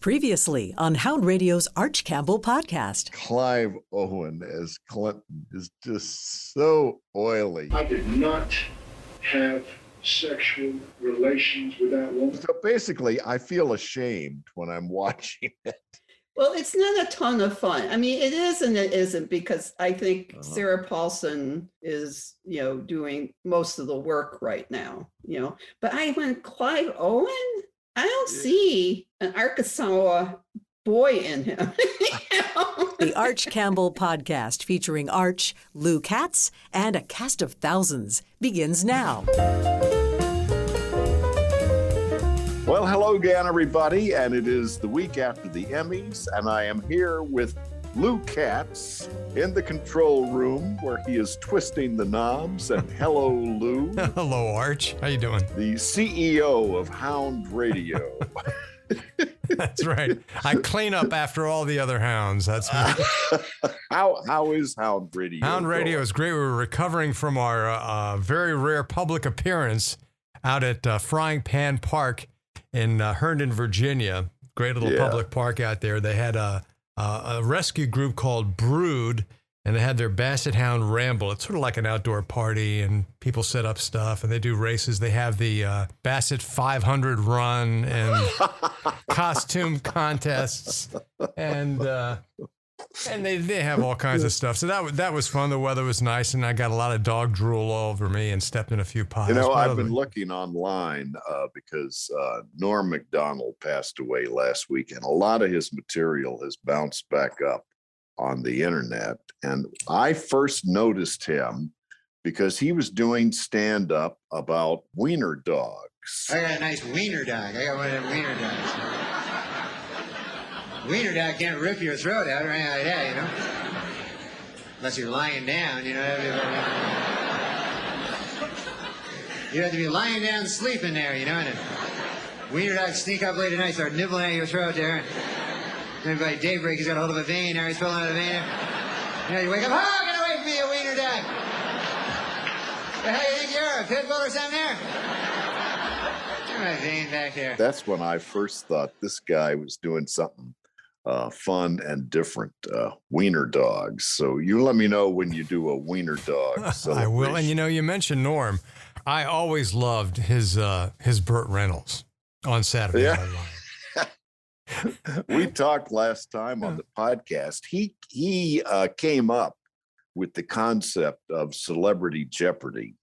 Previously on Hound Radio's Arch Campbell podcast. Clive Owen as Clinton is just so oily. I did not have sexual relations with that woman. So basically, I feel ashamed when I'm watching it. Well, it's not a ton of fun. I mean, it is and it isn't because I think Uh-huh. Sarah Paulson is, you know, doing most of the work right now, you know. But I went Clive Owen, I don't see an Arkansas boy in him. you know? The Arch Campbell podcast featuring Arch, Lou Katz, and a cast of thousands begins now. Well, hello again, everybody, and it is the week after the Emmys, and I am here with Lou Katz in the control room where he is twisting the knobs. And hello, Lou, Hello, Arch. How you doing? the CEO of Hound Radio. That's right. I clean up after all the other hounds. That's me. how how is Hound Radio? Hound Radio going? is great. We were recovering from our uh, very rare public appearance out at uh, Frying Pan Park in uh, Herndon, Virginia. Great little Yeah. public park out there. They had a, a, a rescue group called Brood, and they had their Basset Hound Ramble. It's sort of like an outdoor party, and people set up stuff and they do races. They have the uh, Basset 500 run and costume contests, and uh, and they, they have all kinds of stuff. So that was that was fun. The weather was nice, and I got a lot of dog drool all over me and stepped in a few piles. You know, I've been looking online uh, because uh, Norm Macdonald passed away last week, and a lot of his material has bounced back up on the internet. And I first noticed him because he was doing stand up about wiener dogs. I got a nice wiener dog. I got one of them wiener dogs. Wiener dog can't rip your throat out or anything like that, you know? Unless you're lying down, you know. You have to be lying down, sleeping there, you know. And a wiener dog sneak up late at night, start nibbling at your throat there. And by daybreak, he's got a hold of a vein there. He's pulling out a vein. You know, you wake up, oh, get away from me, a wiener dog. The hell you think you're, a pit bull or something there? Get my vein back there. That's when I first thought this guy was doing something uh, fun and different. Uh, wiener dogs. So you let me know when you do a wiener dog. I will. And you know, you mentioned Norm. I always loved his uh, his Burt Reynolds on Saturday Yeah. Night Live. we talked last time on the podcast. He he uh, came up with the concept of celebrity jeopardy.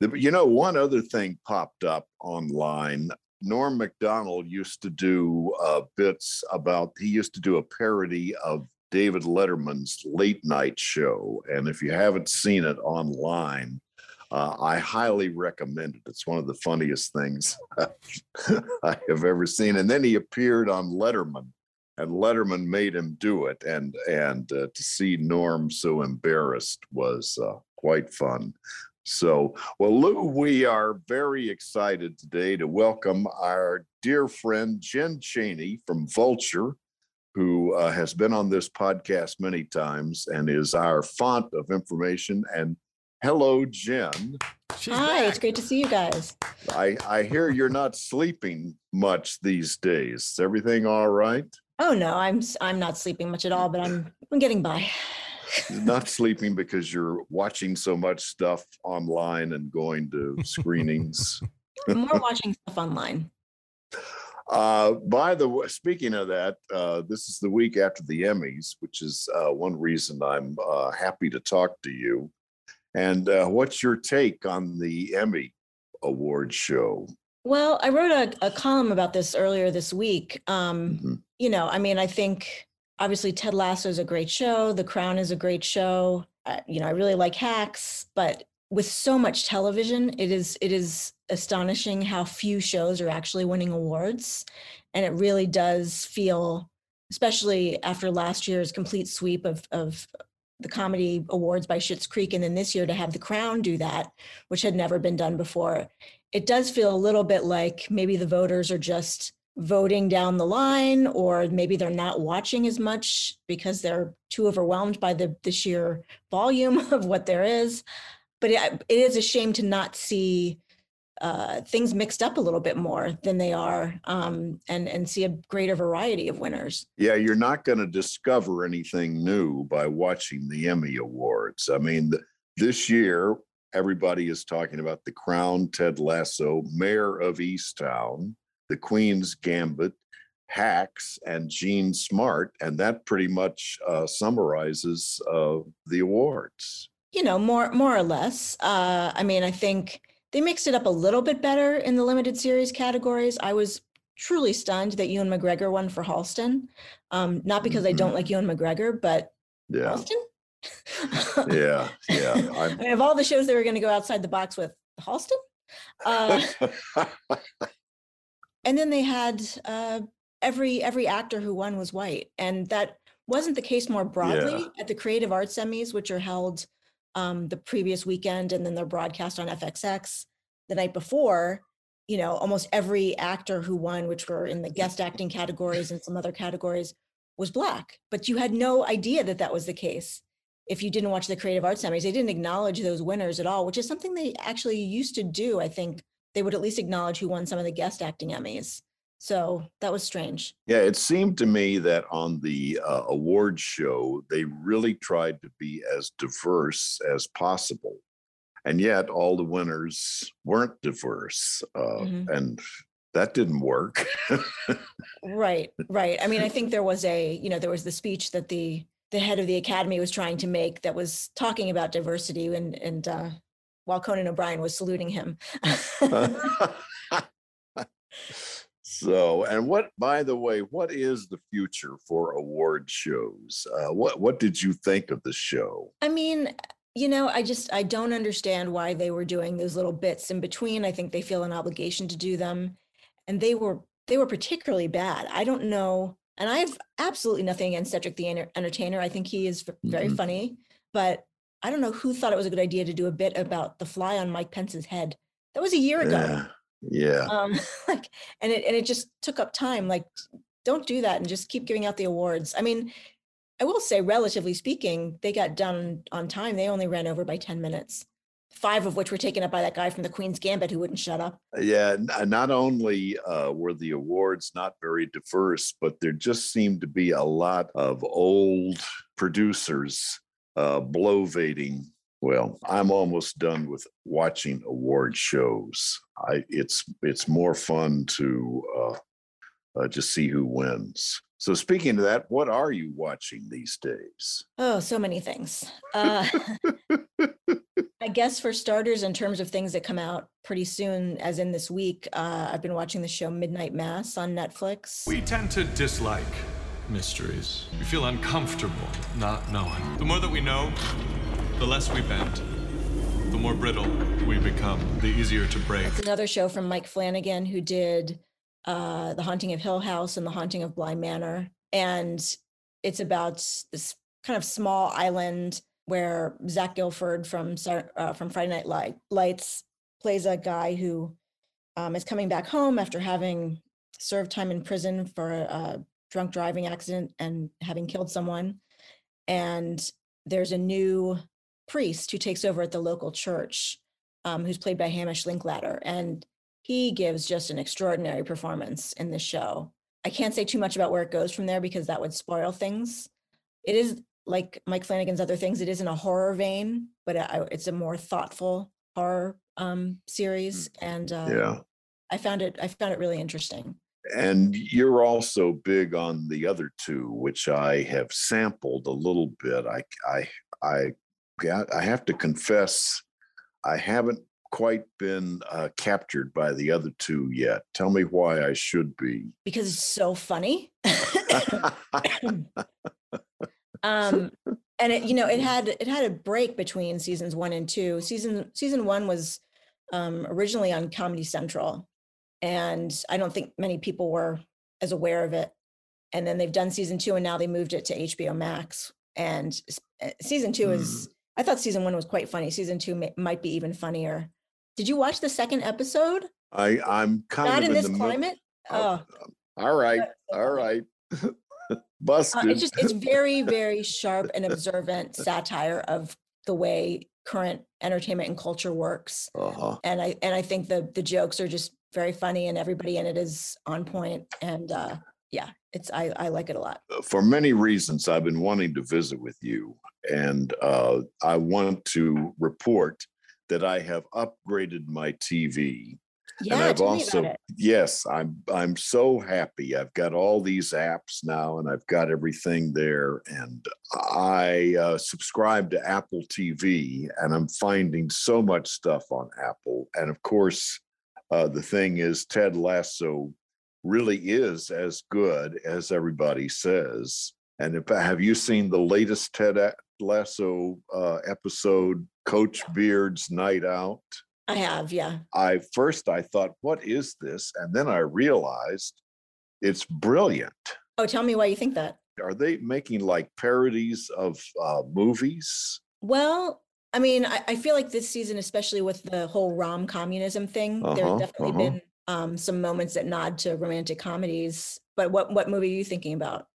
The- you know, one other thing popped up online. Norm Macdonald used to do uh, bits about. He used to do a parody of David Letterman's late night show, and if you haven't seen it online. Uh, I highly recommend it. It's one of the funniest things I have ever seen. And then he appeared on Letterman, and Letterman made him do it. And and uh, to see Norm so embarrassed was uh, quite fun. So, well, Lou, we are very excited today to welcome our dear friend Jen Chaney from Vulture, who uh, has been on this podcast many times and is our font of information. And hello, Jen. She's Hi, it's great to see you guys. I, I hear you're not sleeping much these days. Is everything all right? Oh no, I'm I'm not sleeping much at all, but I'm I'm getting by. not sleeping because you're watching so much stuff online and going to screenings. More watching stuff online. Uh, by the way, speaking of that, uh, this is the week after the Emmys, which is uh, one reason I'm uh, happy to talk to you. And uh, what's your take on the Emmy award show? Well, I wrote a, a column about this earlier this week. Um, Mhm. you know, I mean, I think obviously Ted Lasso is a great show. The Crown is a great show. Uh, you know, I really like Hacks, but with so much television, it is it is astonishing how few shows are actually winning awards, and it really does feel, especially after last year's complete sweep of of the comedy awards by Schitt's Creek, and then this year to have The Crown do that, which had never been done before. It does feel a little bit like maybe the voters are just voting down the line, or maybe they're not watching as much because they're too overwhelmed by the, the sheer volume of what there is. But it, it is a shame to not see uh, things mixed up a little bit more than they are um, and and see a greater variety of winners Yeah, you're not going to discover anything new by watching the Emmy Awards. I mean, th- this year, everybody is talking about The Crown, Ted Lasso, Mare of Easttown, The Queen's Gambit, Hacks, and Jean Smart. And that pretty much uh, summarizes uh, the awards. you know more more or less uh, i mean i think they mixed it up a little bit better in the limited series categories i was truly stunned that ewan mcgregor won for halston um, not because i don't like ewan mcgregor but Yeah, halston yeah, yeah. I mean, of all the shows they were going to go outside the box with halston uh, and then they had uh, every every actor who won was white and that wasn't the case more broadly at the creative arts emmys which are held um, the previous weekend and then they're broadcast on fxx the night before you know almost every actor who won which were in the guest acting categories and some other categories was black. But you had no idea that that was the case if you didn't watch the creative arts emmys they didn't acknowledge those winners at all which is something they actually used to do i think they would at least acknowledge who won some of the guest acting emmys so that was strange Yeah, it seemed to me that on the uh, award show, they really tried to be as diverse as possible. And yet, all the winners weren't diverse. Uh, Mhm. And that didn't work. Right, right. I mean, I think there was a, you know, there was the speech that the the head of the academy was trying to make that was talking about diversity and and uh while Conan O'Brien was saluting him. so, and what, by the way, what is the future for award shows? Uh, what What did you think of the show? I mean, you know, I just I don't understand why they were doing those little bits in between. I think they feel an obligation to do them. And they were they were particularly bad. I don't know. And I have absolutely nothing against Cedric the Entertainer. I think he is very Mhm. funny, but I don't know who thought it was a good idea to do a bit about the fly on Mike Pence's head. That was a year ago. Yeah, yeah. Um like and it and it just took up time. Like don't do that and just keep giving out the awards. I mean, I will say, relatively speaking, they got done on time. They only ran over by 10 minutes, five of which were taken up by that guy from the Queen's Gambit who wouldn't shut up. Yeah, n- uh, not only uh, were the awards not very diverse, but there just seemed to be a lot of old producers uh, bloviating. Well, I'm almost done with watching award shows. I it's it's more fun to uh, uh, just see who wins. So speaking of that, what are you watching these days? Oh, so many things. Uh, I guess for starters, in terms of things that come out pretty soon, as in this week, uh, I've been watching the show Midnight Mass on Netflix. We tend to dislike mysteries. We feel uncomfortable not knowing. The more that we know, the less we bend. The more brittle we become, the easier to break. It's another show from Mike Flanagan, who did uh, The Haunting of Hill House and The Haunting of Bly Manor. And it's about this kind of small island where Zach Gilford from uh, from Friday Night Light- Lights plays a guy who um, is coming back home after having served time in prison for a, a drunk driving accident and having killed someone. And there's a new priest who takes over at the local church, um, who's played by Hamish Linklater, and he gives just an extraordinary performance in this show. I can't say too much about where it goes from there because that would spoil things. It is like Mike Flanagan's other things. It isn't a horror vein, but it's a more thoughtful horror um, series, and uh, Yeah. I found it. I found it really interesting. And you're also big on the other two, which I have sampled a little bit. I I I got I have to confess, I haven't quite been uh, captured by the other two yet. Tell me why I should be. because it's so funny. um and it you know it had it had a break between seasons one and two season season one was um originally on comedy central and i don't think many people were as aware of it. And then they've done season two and now they moved it to hbo max. And uh, season two is i thought season one was quite funny. Season two may, might be even funnier. Did you watch the second episode? I I'm kind not of in this the climate? Oh, oh. All right, all right. Uh, Busted. it's just it's very very sharp and observant satire of the way current entertainment and culture works. Uh-huh. And I and I think the the jokes are just very funny and everybody in it is on. And uh, yeah, it's I I like it a lot. For many reasons, I've been wanting to visit with you, and uh, I want to report that I have upgraded my TV. Yeah, and I've also yes, I'm I'm so happy. I've got all these apps now, and I've got everything there. And I uh, subscribe to Apple TV, and I'm finding so much stuff on Apple. And of course, uh, the thing is, Ted Lasso really is as good as everybody says. And if have you seen the latest Ted Lasso uh, episode, Coach Beard's Night Out? I have, yeah. I first I thought, what is this? And then I realized it's brilliant. Oh, tell me why you think that. Are they making like parodies of uh, movies? Well, I mean, I, I feel like this season, especially with the whole rom communism thing, Uh-huh, there's definitely uh-huh. been um, some moments that nod to romantic comedies. But what what movie are you thinking about?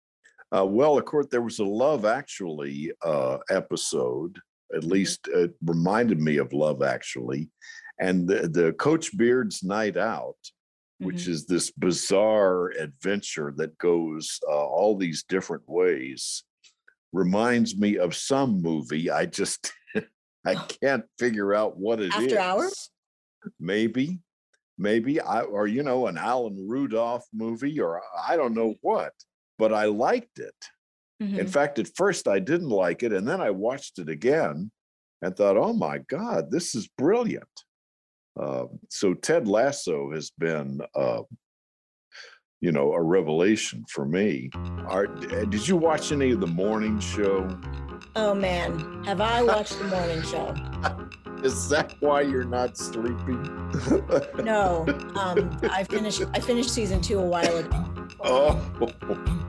Uh, well, of course, there was a Love Actually uh, episode. At least it reminded me of Love Actually, and the, the Coach Beard's Night Out, which Mhm. is this bizarre adventure that goes uh, all these different ways, reminds me of some movie. I just I can't figure out what it is. After Hours? maybe, maybe I or you know an Alan Rudolph movie or I don't know what, but I liked it. In Mhm. fact, at first I didn't like it, and then I watched it again and thought, "Oh my God, this is brilliant." Uh, so Ted Lasso has been, uh, you know, a revelation for me. Are, did you watch any of the morning show? Oh man, have I watched the morning show? Is that why you're not sleeping? No, um, I finished. I finished season two a while ago, oh,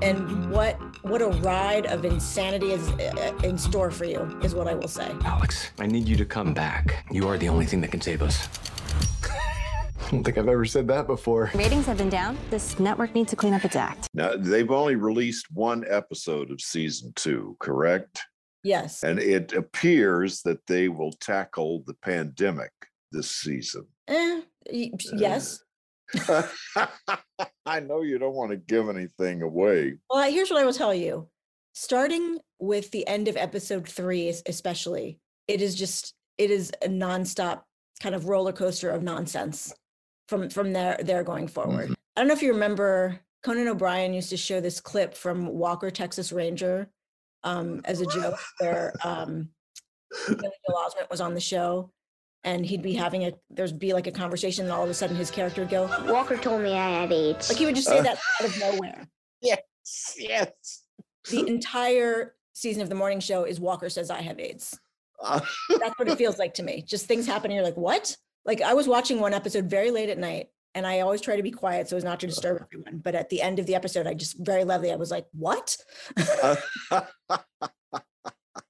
and what what a ride of insanity is uh, in store for you is what I will say. Alex, I need you to come back. You are the only thing that can save us. I don't think I've ever said that before. Ratings have been down. This network needs to clean up its act. now they've only released one episode of season two, correct? Yes. And it appears that they will tackle the pandemic this season. Eh, y- yes. I know you don't want to give anything away. Well, here's what I will tell you. Starting with the end of episode three, especially, it is just it is a nonstop kind of roller coaster of nonsense from from there there going forward. I don't know if you remember Conan O'Brien used to show this clip from Walker, Texas Ranger, um, as a joke where um, Billy Joel Osment was on the show. And he'd be having a, there'd be like a conversation, and all of a sudden his character would go, Walker told me I had AIDS. like he would just say that out of nowhere Yes, yes. the entire season of the morning show is Walker says I have AIDS. Uh, That's what it feels like to me. Just things happen, and you're like, what? Like I was watching one episode very late at night, and I always try to be quiet so as not to disturb everyone. But at the end of the episode, I just very loudly, I was like, what?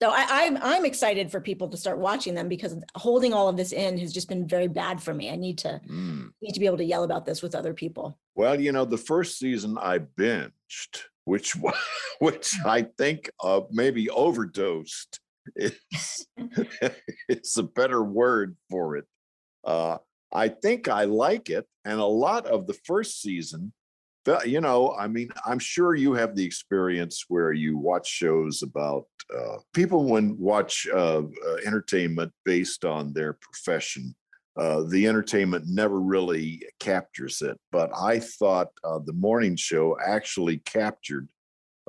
So I, I'm I'm excited for people to start watching them because holding all of this in has just been very bad for me. I need to mm. need to be able to yell about this with other people. Well, you know, the first season I binged, which which I think uh, maybe overdosed It's, it's a better word for it. Uh, I think I like it, and a lot of the first season, you know, I mean, I'm sure you have the experience where you watch shows about uh, people when watch uh, uh, entertainment based on their profession uh, the entertainment never really captures it. But I thought uh, the morning show actually captured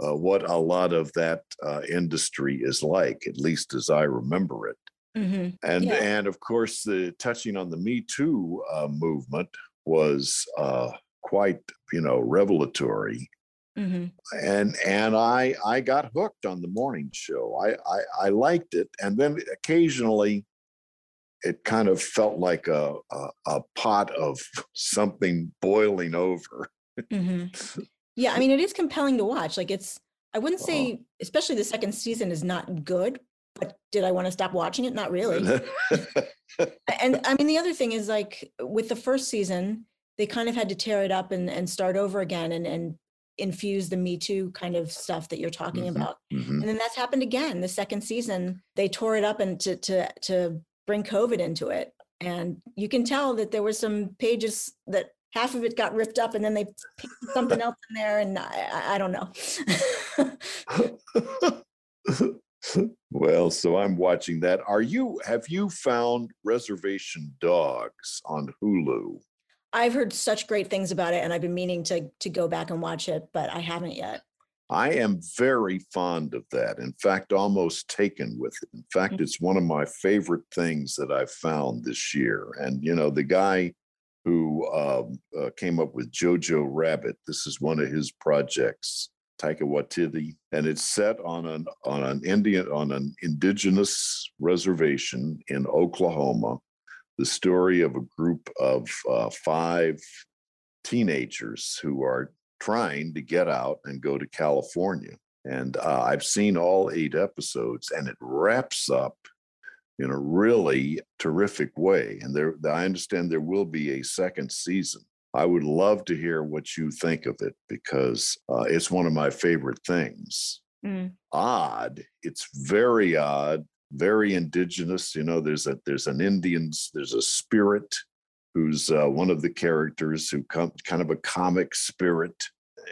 uh, what a lot of that industry is like, at least as I remember it. Mhm. And Yeah. and of course, the touching on the Me Too uh, movement was uh, quite you know revelatory. Mhm. And and I I got hooked on the morning show. I I, I liked it, and then occasionally it kind of felt like a, a, a pot of something boiling over. Mhm. Yeah, I mean, it is compelling to watch. Like, it's, I wouldn't Uh-huh. say, especially the second season is not good, but did I want to stop watching it? Not really. and I mean, the other thing is like with the first season, they kind of had to tear it up and, and start over again and, and infuse the Me Too kind of stuff that you're talking Mhm, about. mhm. And then that's happened again. The second season, they tore it up and to to to bring COVID into it. And you can tell that there were some pages that half of it got ripped up and then they picked something else in there. And I- I don't know. well, so I'm watching that. Are you have you found Reservation Dogs on Hulu? I've heard such great things about it and I've been meaning to to go back and watch it, but I haven't yet. I am very fond of that. In fact, almost taken with it. In fact, it's one of my favorite things that I've found this year. And you know, the guy who um, uh, came up with Jojo Rabbit, this is one of his projects, Taika Waititi, and it's set on an on an Indian on an indigenous reservation in Oklahoma. The story of a group of uh, five teenagers who are trying to get out and go to California. And uh, I've seen all eight episodes, and it wraps up in a really terrific way. And there, I understand there will be a second season. I would love to hear what you think of it because uh, it's one of my favorite things. Mm. Odd, it's very odd, very indigenous. You know, there's a there's an Indians, there's a spirit who's uh, one of the characters who come kind of a comic spirit.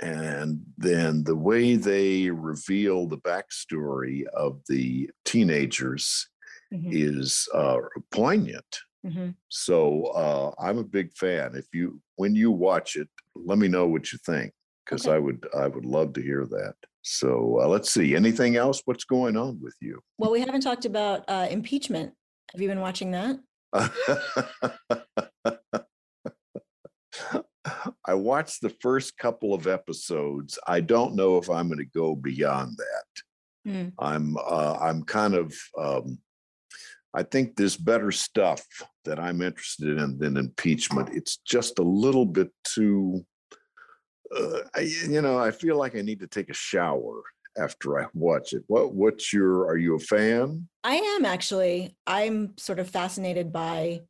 And then the way they reveal the backstory of the teenagers Mhm, is uh, poignant. Mhm. So uh, I'm a big fan. If you when you watch it, let me know what you think because Okay. I would I would love to hear that. So uh, let's see. Anything else? What's going on with you? Well, we haven't talked about uh, impeachment. Have you been watching that? I watched the first couple of episodes. I don't know if I'm going to go beyond that. Mm. I'm uh, I'm kind of um, I think there's better stuff that I'm interested in than impeachment. It's just a little bit too. Uh, I, you know, I feel like I need to take a shower after I watch it. What what's your? Are you a fan? I am actually. I'm sort of fascinated by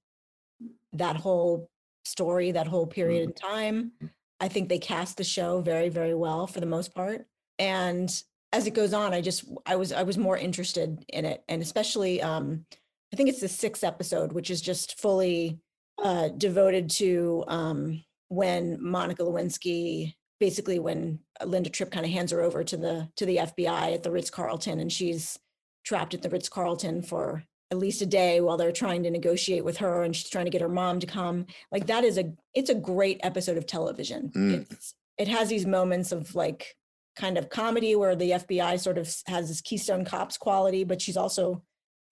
that whole story, that whole period in time. I think they cast the show very, very well for the most part. And as it goes on, I just I was I was more interested in it. And especially um I think it's the sixth episode, which is just fully uh devoted to um when Monica Lewinsky basically when Linda Tripp kind of hands her over to the to the FBI at the Ritz Carlton and she's trapped at the Ritz Carlton for at least a day while they're trying to negotiate with her and she's trying to get her mom to come. Like that is a it's a great episode of television. Mm. It's it has these moments of like kind of comedy where the FBI sort of has this Keystone Cops quality, but she's also,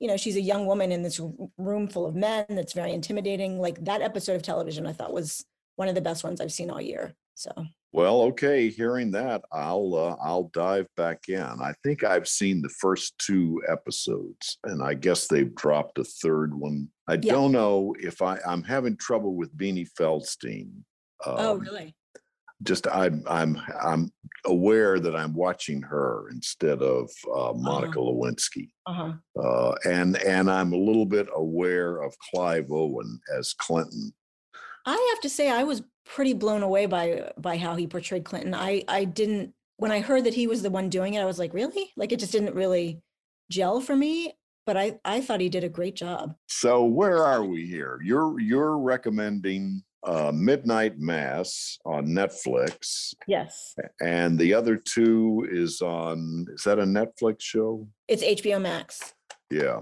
you know, she's a young woman in this room full of men that's very intimidating. Like that episode of television I thought was one of the best ones I've seen all year. So Well, okay. Hearing that, I'll uh, I'll dive back in. I think I've seen the first two episodes, and I guess they've dropped a third one. I Yeah. don't know if I I'm having trouble with Beanie Feldstein. Oh Um, really? Just I'm I'm I'm aware that I'm watching her instead of uh, Monica Lewinsky, Uh-huh. uh, and and I'm a little bit aware of Clive Owen as Clinton. I have to say I was pretty blown away by by how he portrayed Clinton. I I didn't when I heard that he was the one doing it, I was like, really? Like it just didn't really gel for me. But I I thought he did a great job. So where are we here? You're you're recommending uh, Midnight Mass on Netflix, Yes. and the other two is on. Is that a Netflix show? It's HBO Max. Yeah,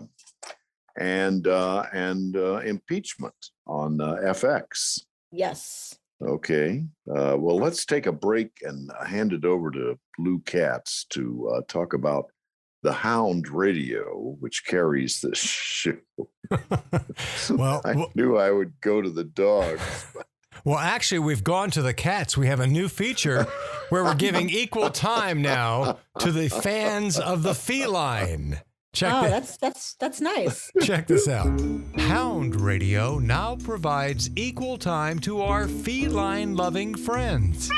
and uh, and uh, Impeachment on uh, FX. Yes. Okay. Uh, well, let's take a break and hand it over to Lou Katz to uh, talk about the Hound Radio, which carries this show. Well, I well- knew I would go to the dogs. Well, actually, we've gone to the cats. We have a new feature where we're giving equal time now to the fans of the feline. Check oh, thi- that's that's that's nice. Check this out. Hound Radio now provides equal time to our feline loving friends.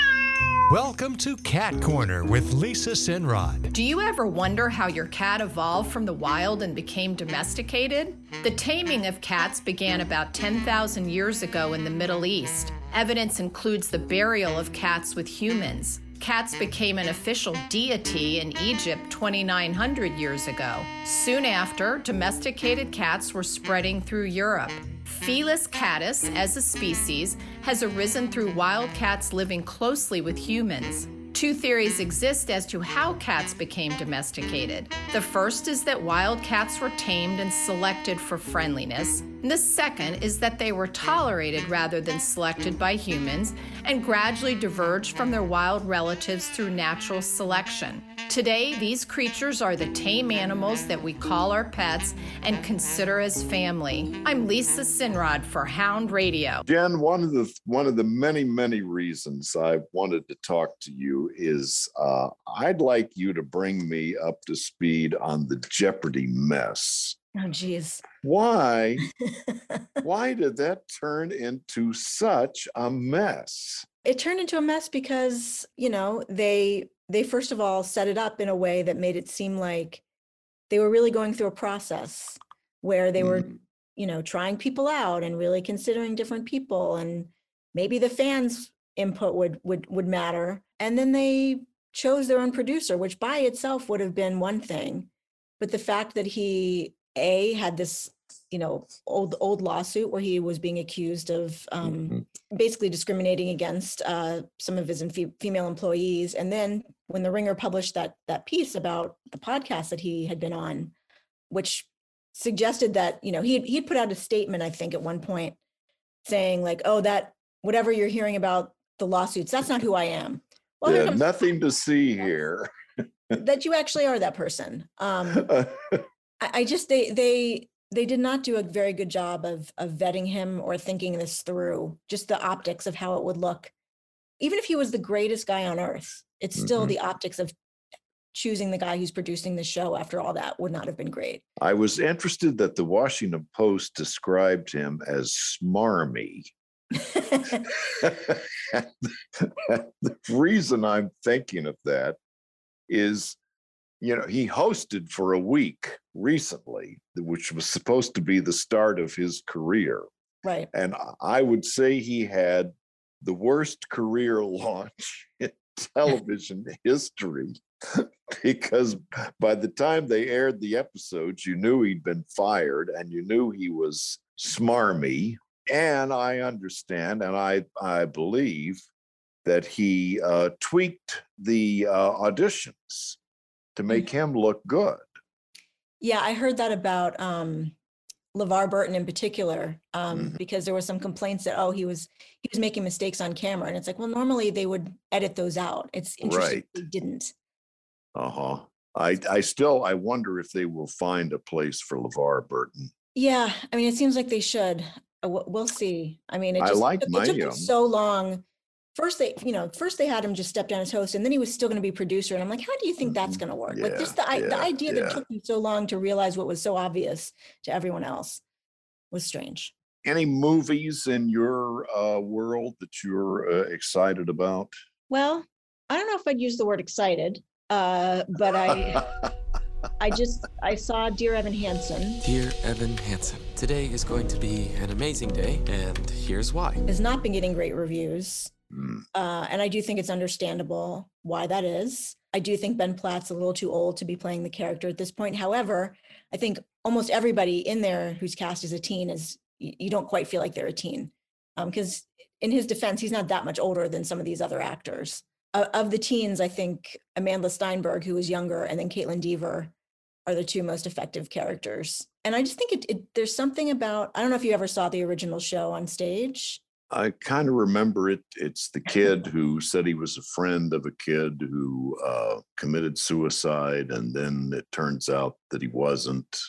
Welcome to Cat Corner with Lisa Sinrod. Do you ever wonder how your cat evolved from the wild and became domesticated? The taming of cats began about 10,000 years ago in the Middle East. Evidence includes the burial of cats with humans. cats became an official deity in Egypt 2,900 years ago. Soon after, domesticated cats were spreading through Europe. Felis catus, as a species, has arisen through wild cats living closely with humans. Two theories exist as to how cats became domesticated. The first is that wild cats were tamed and selected for friendliness. And the second is that they were tolerated rather than selected by humans and gradually diverged from their wild relatives through natural selection. Today, these creatures are the tame animals that we call our pets and consider as family. I'm Lisa Sinrod for Hound Radio. Jen, one of the one of the many many reasons I wanted to talk to you is uh, I'd like you to bring me up to speed on the Jeopardy mess. Oh, geez. Why? why did that turn into such a mess? It turned into a mess because you know they they first of all set it up in a way that made it seem like they were really going through a process where they were Mm. you know trying people out and really considering different people and maybe the fans input would would would matter and then they chose their own producer which by itself would have been one thing but the fact that he a had this you know old old lawsuit where he was being accused of um, Mhm. Basically discriminating against uh, some of his infe- female employees. And then when the ringer published that that piece about the podcast that he had been on which suggested that you know he he put out a statement i think at one point saying like oh that whatever you're hearing about the lawsuits that's not who i am. Well yeah, nothing to see here. that you actually are that person. Um I, I just they they they did not do a very good job of of vetting him or thinking this through just the optics of how it would look even if he was the greatest guy on earth it's still Mhm. the optics of choosing the guy who's producing the show after all that would not have been great I was interested that the Washington Post described him as smarmy. the reason I'm thinking of that is, you know, he hosted for a week recently, which was supposed to be the start of his career. right And I would say he had the worst career launch in television history because by the time they aired the episodes, you knew he'd been fired and you knew he was smarmy. And I understand and I, I believe that he uh, tweaked the uh, auditions to make him look good. yeah i heard that about um levar burton in particular um Mhm. because there were some complaints that oh he was he was making mistakes on camera and it's like well normally they would edit those out it's interesting Right. they didn't Uh huh. I, I still, I wonder if they will find a place for LeVar Burton. Yeah, I mean, it seems like they should. Uh, we- We'll see. I mean, it I like took- it took so long. First, they, you know, first they had him just step down as host, and then he was still going to be producer. And I'm like, how do you think that's going to work? like, just the, i- the Mm-hmm. yeah, idea that took him so long to realize what was so obvious to everyone else was strange. Any movies in your uh, world that you're uh, excited about? Well, I don't know if I'd use the word excited, uh, but I, I just, I saw Dear Evan Hansen Dear Evan Hansen, today is going to be an amazing day, and here's why. has not been getting great reviews. Hmm. Uh, and I do think it's understandable why that is. I do think Ben Platt's a little too old to be playing the character at this point. However, I think almost everybody in there who's cast as a teen is you don't quite feel like they're a teen. Because in his defense, he's not that much older than some of these other actors. Uh, of the teens, I think Amandla Stenberg, who was younger, and then Kaitlyn Dever are the two most effective characters. And I just think it, it there's something about I don't know if you ever saw the original show on stage. I kind of remember it. It's the kid who said he was a friend of a kid who uh, committed suicide, and then it turns out that he wasn't.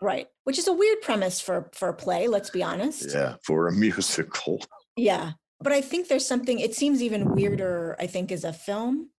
Right. Which is a weird premise for for a play, let's be honest. Yeah, for a musical. Yeah. But I think there's something it seems even weirder, I think, as a film.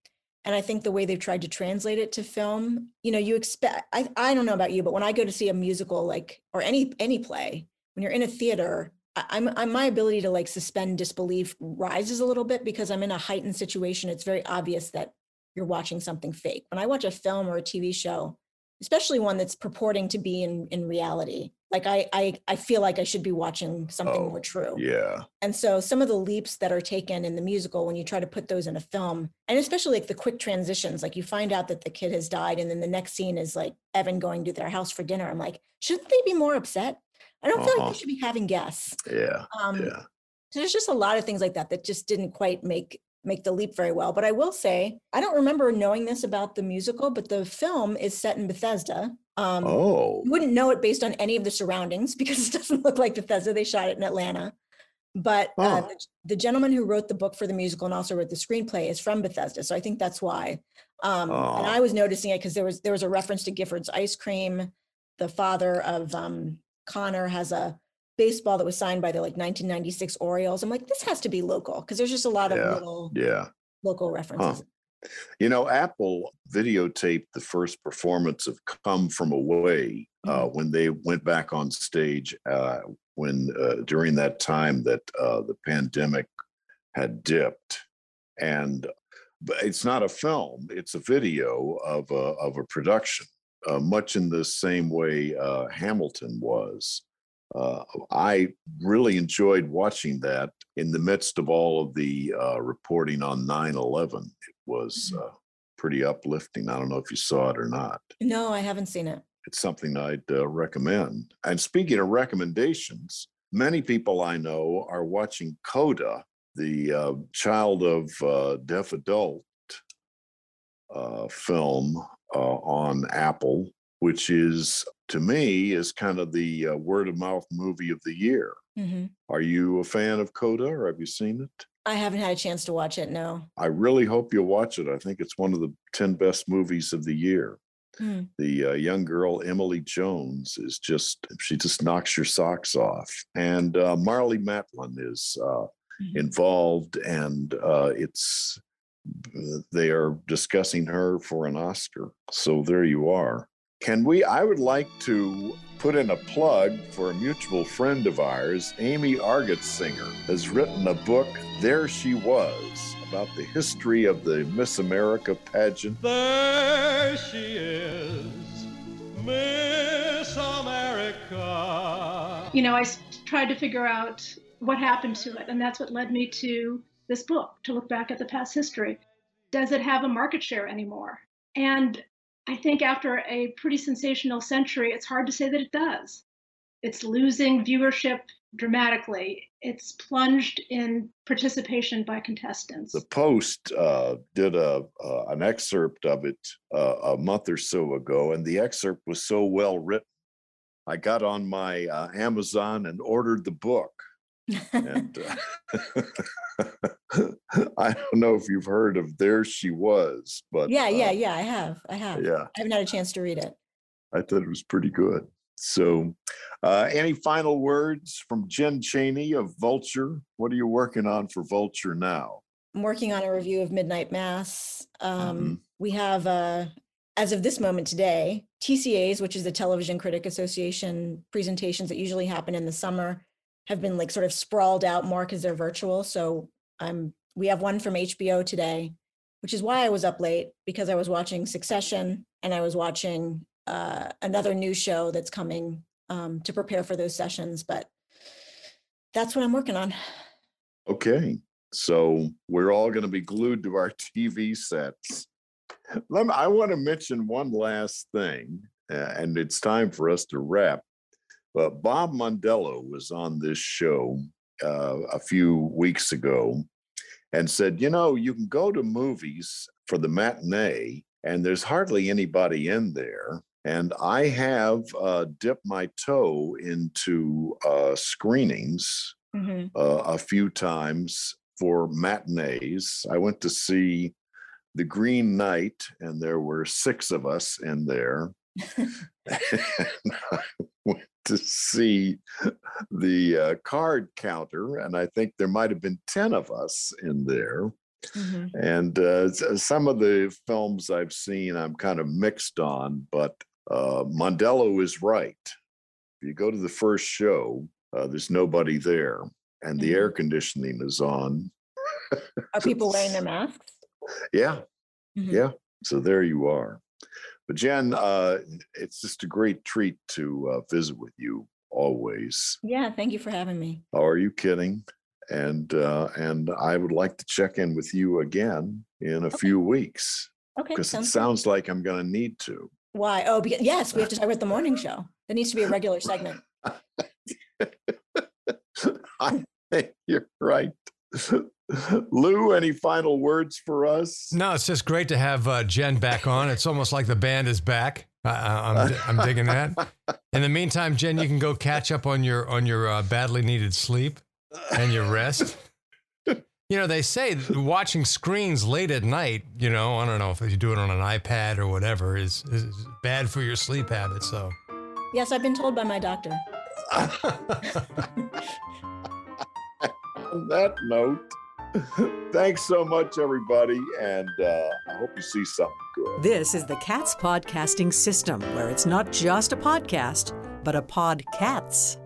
And I think the way they've tried to translate it to film, you know, you expect I, I don't know about you, but when I go to see a musical like or any any play, when you're in a theater, I, I'm, I'm my ability to like suspend disbelief rises a little bit because I'm in a heightened situation. It's very obvious that you're watching something fake. When I watch a film or a TV show, especially one that's purporting to be in, in reality, Like I, I, I feel like I should be watching something Oh, more true. Yeah. And so some of the leaps that are taken in the musical, when you try to put those in a film, and especially like the quick transitions, like you find out that the kid has died, and then the next scene is like Evan going to their house for dinner. I'm like, shouldn't they be more upset? I don't feel like Uh-huh. they should be having guests. Yeah. Um, yeah. so there's just a lot of things like that that just didn't quite make make the leap very well. But I will say, I don't remember knowing this about the musical, but the film is set in Bethesda. Um, Oh. you wouldn't know it based on any of the surroundings because it doesn't look like Bethesda. They shot it in Atlanta. But uh, Oh. the, the gentleman who wrote the book for the musical and also wrote the screenplay is from Bethesda, so I think that's why. Um, Oh. And I was noticing it because there was there was a reference to Gifford's ice cream. The father of um, Connor has a baseball that was signed by the like 1996 Orioles. I'm like, this has to be local because there's just a lot of Yeah. little Yeah. local references. You know, Apple videotaped the first performance of Come From Away uh, Mm-hmm. when they went back on stage uh, when uh, during that time that uh, the pandemic had dipped. And it's not a film, it's a video of a, of a production, uh, much in the same way uh, Hamilton was. Uh, I really enjoyed watching that in the midst of all of the uh, reporting on 9 11. It was uh, pretty uplifting. I don't know if you saw it or not. No, I haven't seen it. It's something I'd uh, recommend. And speaking of recommendations, many people I know are watching Coda, the uh, child of uh, deaf adult uh, film uh, on Apple, which is to me is kind of the uh, word of mouth movie of the year. hmm Are you a fan of Coda or have you seen it? I haven't had a chance to watch it. No. I really hope you'll watch it. I think it's one of the 10 best movies of the year. Hmm. The uh, young girl, Emily Jones, is just, she just knocks your socks off. And uh, Marlee Matlin is uh, involved, and uh, it's, they are discussing her for an Oscar. So there you are. Can we? I would like to put in a plug for a mutual friend of ours, Amy Argetsinger, has written a book, There She Was, about the history of the Miss America pageant. There she is, Miss America. you know, I tried to figure out what happened to it. And that's what led me to this book to look back at the past history. Does it have a market share anymore? And I think after a pretty sensational century, it's hard to say that it does. It's losing viewership dramatically. It's plunged in participation by contestants. The Post uh, did a uh, an excerpt of it uh, a month or so ago, and the excerpt was so well written. I got on my uh, Amazon and ordered the book. And uh, I don't know if you've heard of There She Was, but yeah, yeah, uh, yeah. I have. I have. yeah. I haven't had a chance to read it. I thought it was pretty good. So, uh, any final words from Jen Chaney of Vulture? What are you working on for Vulture now? I'm working on a review of Midnight Mass. Um, Mhm. We have, uh, as of this moment today, TCAs, which is the Television Critic Association presentations that usually happen in the summer, have been like sort of sprawled out more because they're virtual. So I'm we have one from HBO today, which is why I was up late because I was watching Succession and I was watching uh, another new show that's coming um, to prepare for those sessions. But that's what I'm working on. Okay. So we're all going to be glued to our TV sets. Let me, I want to mention one last thing, uh, and it's time for us to wrap. But Bob Mondello was on this show uh, a few weeks ago and said, you know, you can go to movies for the matinee, and there's hardly anybody in there. And I have uh, dipped my toe into uh, screenings Mhm. uh, a few times for matinees. I went to see The Green Knight, and there were six of us in there. and I went to see the uh, card counter, and I think there might have been 10 of us in there. Mhm. And uh, some of the films I've seen, I'm kind of mixed on, but uh, Mondello is right. If you go to the first show, uh, there's nobody there, and the air conditioning is on. Are people wearing their masks? Yeah, Mhm. yeah. So there you are. But Jen, uh, it's just a great treat to uh, visit with you. always. Yeah, thank you for having me. How are you kidding? And uh, and I would like to check in with you again in a few weeks Okay. because it sounds good. like I'm going to need to. Why? Oh, because, yes, we have to talk about the morning show. That needs to be a regular segment. I think you're right. Lou, any final words for us? No, it's just great to have uh, Jen back on. It's almost like the band is back. I, I, I'm, I'm digging that. In the meantime, Jen, you can go catch up on your on your uh, badly needed sleep and your rest. You know, they say watching screens late at night. You know, I don't know if you do it on an iPad or whatever is is bad for your sleep habits. So Yes, I've been told by my doctor. On that note, thanks so much, everybody, and uh, I hope you see something good. This is the Cats Podcasting System, where it's not just a podcast, but a podcats.